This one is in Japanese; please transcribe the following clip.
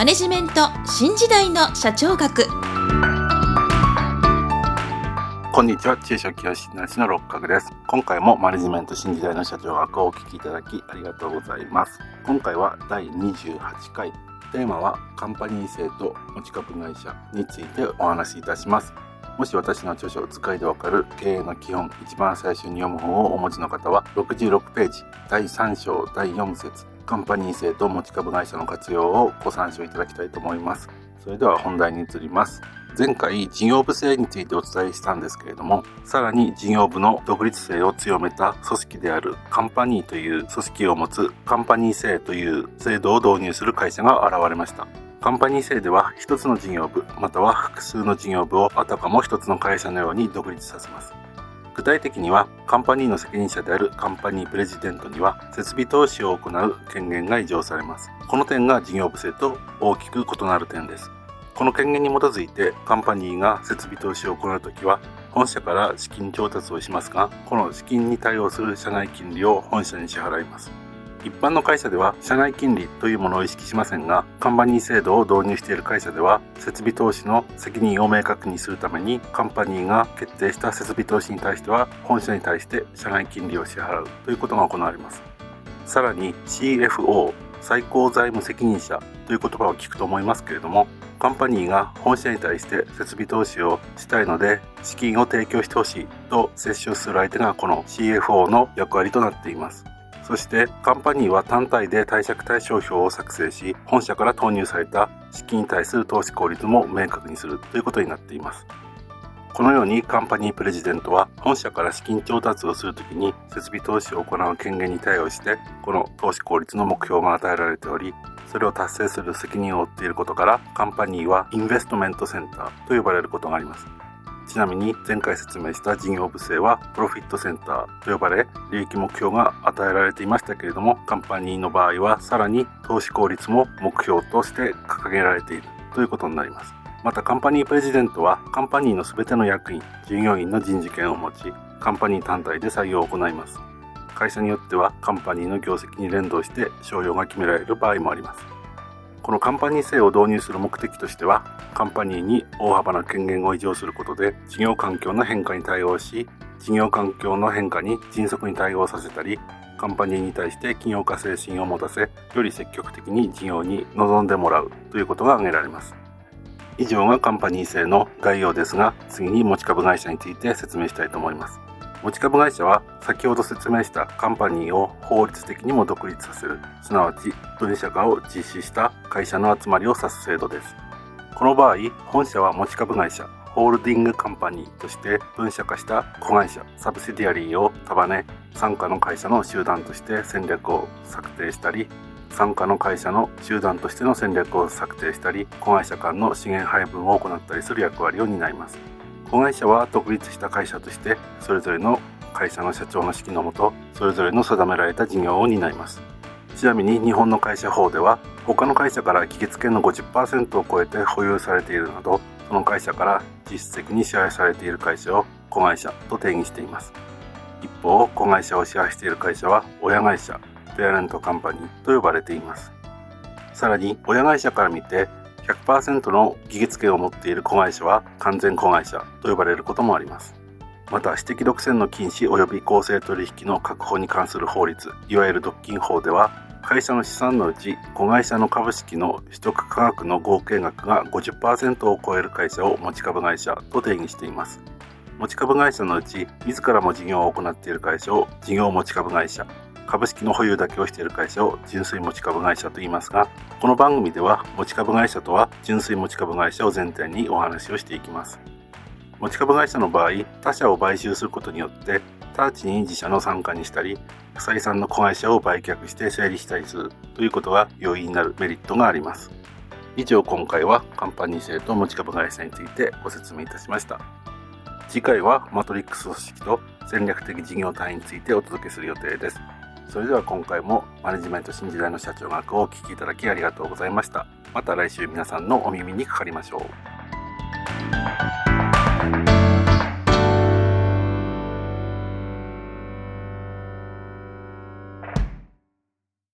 マネジメント新時代の社長学。こんにちは。中小企業診断士の六角です。今回もマネジメント新時代の社長学をお聞きいただきありがとうございます。今回は第28回。テーマはカンパニー制と持ち株会社についてお話しいたします。もし私の著書を使いでわかる経営の基本一番最初に読む本をお持ちの方は66ページ第3章第4節。カンパニー制と持ち株会社の活用をご参照いただきたいと思います。それでは本題に移ります。前回事業部制についてお伝えしたんですけれどもさらに事業部の独立性を強めた組織であるカンパニーという組織を持つカンパニー制という制度を導入する会社が現れました。カンパニー制では一つの事業部または複数の事業部をあたかも一つの会社のように独立させます。具体的にはカンパニーの責任者であるカンパニープレジデントには設備投資を行う権限が移譲されます。この点が事業部制と大きく異なる点です。この権限に基づいてカンパニーが設備投資を行うときは本社から資金調達をしますがこの資金に対応する社内金利を本社に支払います。一般の会社では社内金利というものを意識しませんがカンパニー制度を導入している会社では設備投資の責任を明確にするためにカンパニーが決定した設備投資に対しては本社に対して社内金利を支払うということが行われます。さらに CFO 最高財務責任者という言葉を聞くと思いますけれどもカンパニーが本社に対して設備投資をしたいので資金を提供してほしいと接触する相手がこの CFO の役割となっています。そしてカンパニーは単体で貸借対照表を作成し本社から投入された資金に対する投資効率も明確にするということになっています。このようにカンパニープレジデントは本社から資金調達をするときに設備投資を行う権限に対応してこの投資効率の目標が与えられておりそれを達成する責任を負っていることからカンパニーはインベストメントセンターと呼ばれることがあります。ちなみに前回説明した事業部制はプロフィットセンターと呼ばれ利益目標が与えられていましたけれどもカンパニーの場合はさらに投資効率も目標として掲げられているということになります。またカンパニープレジデントはカンパニーの全ての役員従業員の人事権を持ちカンパニー単体で採用を行います。会社によってはカンパニーの業績に連動して商用が決められる場合もあります。このカンパニー制を導入する目的としてはカンパニーに大幅な権限を移譲することで事業環境の変化に対応し事業環境の変化に迅速に対応させたりカンパニーに対して起業家精神を持たせより積極的に事業に臨んでもらうということが挙げられます。以上がカンパニー制の概要ですが次に持ち株会社について説明したいと思います。持ち株会社は先ほど説明したカンパニーを法律的にも独立させる。すなわち分社化を実施した会社の集まりを指す制度です。この場合本社は持ち株会社ホールディングカンパニーとして分社化した子会社サブシディアリーを束ね傘下の会社の集団として戦略を策定したり傘下の会社の集団としての戦略を策定したり子会社間の資源配分を行ったりする役割を担います。子会社は独立した会社としてそれぞれの会社の社長の指揮のもとそれぞれの定められた事業を担います。ちなみに日本の会社法では他の会社から議決権の50%を超えて保有されているなどその会社から実質的に支配されている会社を子会社と定義しています。一方子会社を支配している会社は親会社ペアレントカンパニーと呼ばれています。さらに親会社から見て100%の議決権を持っている子会社は完全子会社と呼ばれることもあります。また私的独占の禁止及び公正取引の確保に関する法律いわゆる独禁法では会社の資産のうち子会社の株式の取得価格の合計額が50%を超える会社を持ち株会社と定義しています。持ち株会社のうち自らも事業を行っている会社を事業持ち株会社株式の保有だけをしている会社を純粋持ち株会社と言いますがこの番組では持ち株会社とは純粋持ち株会社を前提にお話をしていきます。持ち株会社の場合他社を買収することによって直ちに自社の参加にしたり不採算の子会社を売却して整理したりするということが容易になるメリットがあります。以上今回はカンパニー制と持ち株会社についてご説明いたしました。次回はマトリックス組織と戦略的事業単位についてお届けする予定です。それでは今回もマネジメント新時代の社長学をお聴きいただきありがとうございました。また来週皆さんのお耳にかかりましょう。